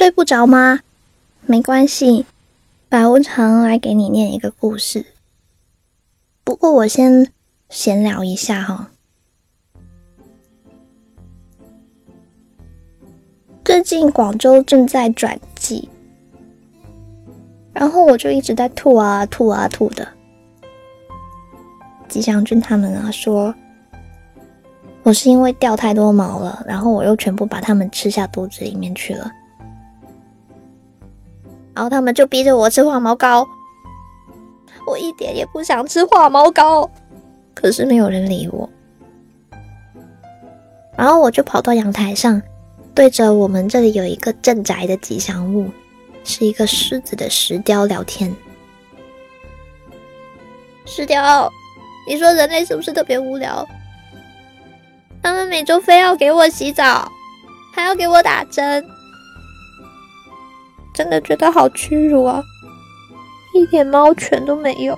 睡不着吗？没关系，白无常来给你念一个故事。不过我先闲聊一下哈。最近广州正在转季，然后我就一直在吐啊吐啊吐的。吉祥君他们啊说，我是因为掉太多毛了，然后我又全部把它们吃下肚子里面去了，然后他们就逼着我吃化毛膏，我一点也不想吃化毛膏，可是没有人理我，然后我就跑到阳台上。对着我们这里有一个镇宅的吉祥物，是一个狮子的石雕聊天。石雕，你说人类是不是特别无聊？他们每周非要给我洗澡，还要给我打针，真的觉得好屈辱啊！一点猫权都没有。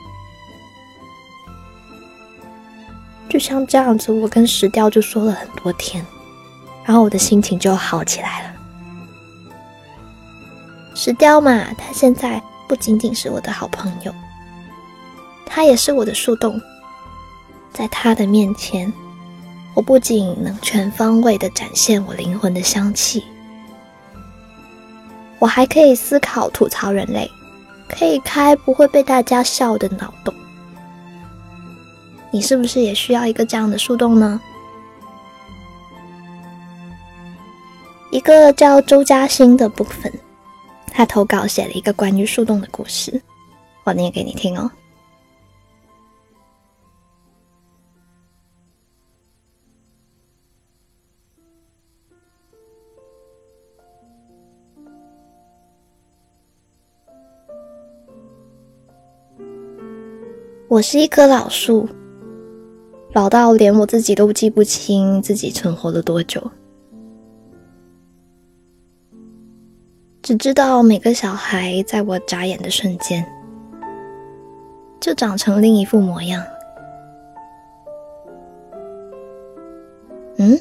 就像这样子，我跟石雕就说了很多天。然后我的心情就好起来了。石雕嘛，他现在不仅仅是我的好朋友，他也是我的树洞。在他的面前，我不仅能全方位的展现我灵魂的香气，我还可以思考、吐槽人类，可以开不会被大家笑的脑洞。你是不是也需要一个这样的树洞呢？一个叫周嘉欣的部分，他投稿写了一个关于树洞的故事，我念给你听哦。我是一棵老树，老到连我自己都记不清自己存活了多久。只知道每个小孩在我眨眼的瞬间，就长成另一副模样。嗯，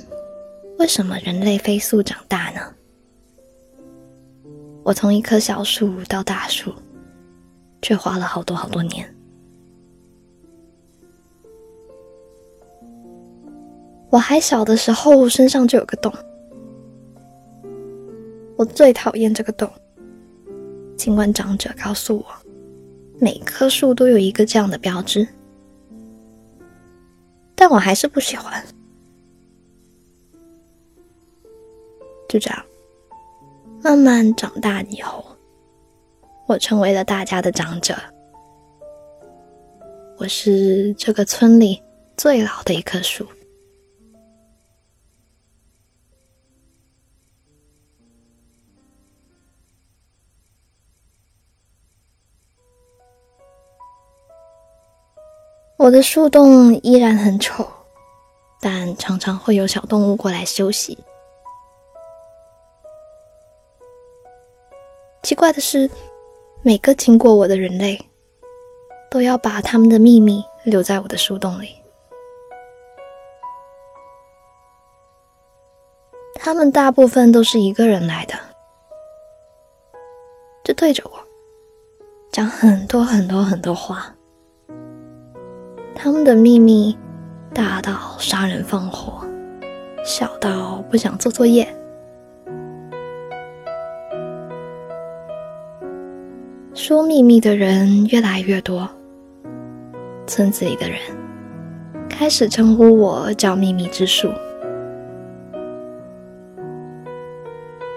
为什么人类飞速长大呢？我从一棵小树到大树，却花了好多好多年。我还小的时候，身上就有个洞。我最讨厌这个洞。尽管长者告诉我，每棵树都有一个这样的标志，但我还是不喜欢。就这样，慢慢长大以后，我成为了大家的长者。我是这个村里最老的一棵树。我的树洞依然很丑，但常常会有小动物过来休息。奇怪的是，每个经过我的人类，都要把他们的秘密留在我的树洞里。他们大部分都是一个人来的，就对着我讲很多很多很多话。他们的秘密大到杀人放火，小到不想做作业。说秘密的人越来越多，村子里的人开始称呼我叫“秘密之树”。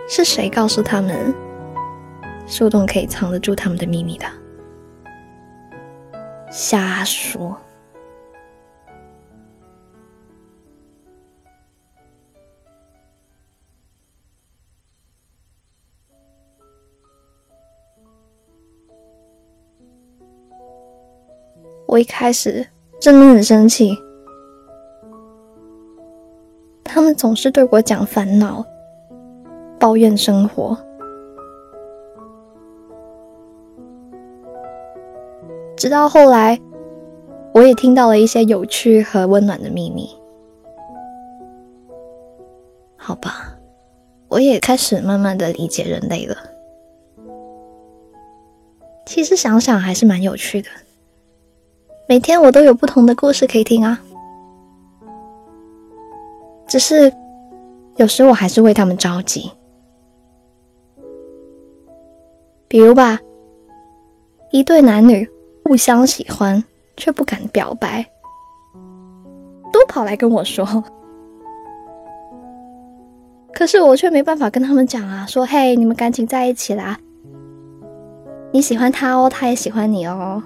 是谁告诉他们树洞可以藏得住他们的秘密的？瞎说！我一开始真的很生气，他们总是对我讲烦恼、抱怨生活，直到后来，我也听到了一些有趣和温暖的秘密。好吧，我也开始慢慢的理解人类了。其实想想还是蛮有趣的，每天我都有不同的故事可以听啊。只是有时我还是为他们着急，比如吧，一对男女互相喜欢却不敢表白，都跑来跟我说。可是我却没办法跟他们讲啊，说嘿，你们赶紧在一起啦！你喜欢他哦，他也喜欢你哦。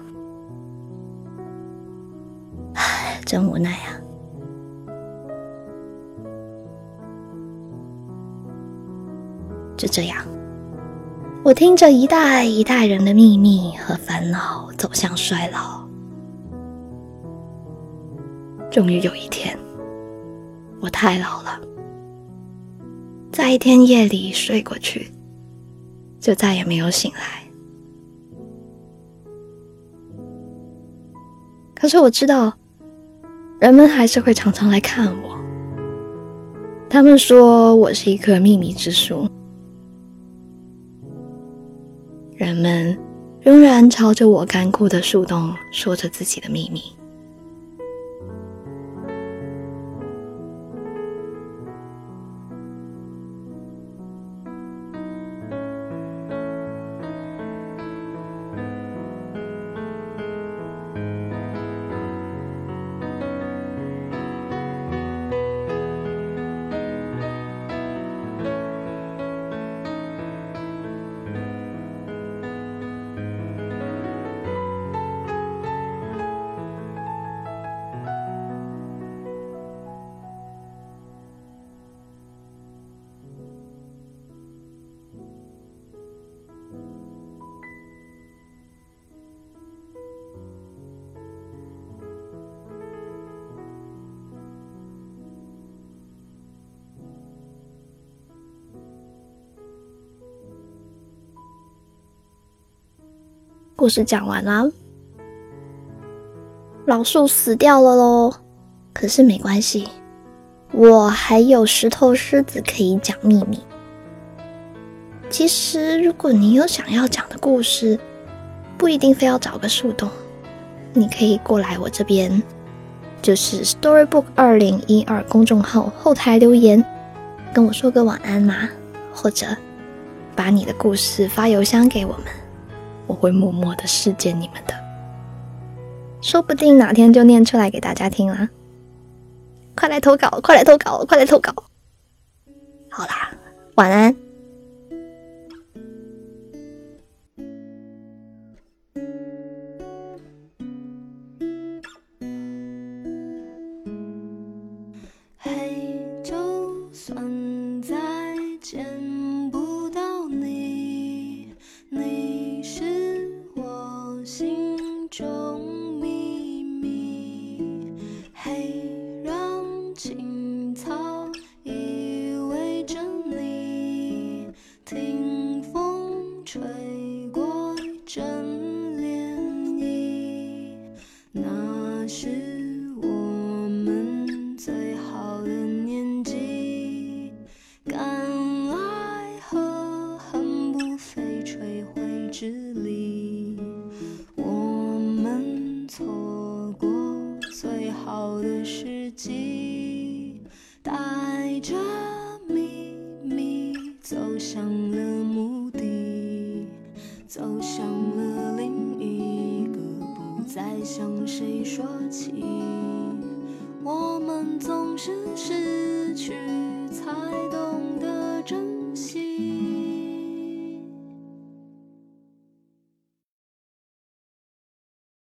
真无奈啊。就这样，我听着一代一代人的秘密和烦恼走向衰老，终于有一天，我太老了。在一天夜里睡过去，就再也没有醒来。可是我知道，人们还是会常常来看我。他们说我是一棵秘密之树，人们仍然朝着我干枯的树洞说着自己的秘密。故事讲完了，老树死掉了喽。可是没关系，我还有石头狮子可以讲秘密。其实，如果你有想要讲的故事，不一定非要找个树洞，你可以过来我这边，就是 Storybook 二零一二公众号后台留言，跟我说个晚安嘛，或者把你的故事发邮箱给我们。我会默默的视见你们的，说不定哪天就念出来给大家听啦！快来投稿，快来投稿，快来投稿！好啦，晚安。嘿，就算吹过枕边你，那是我们最好的年纪，敢爱和恨不费吹灰之力，我们错过最好的时机。大。该向谁说起我们总是失去才懂得珍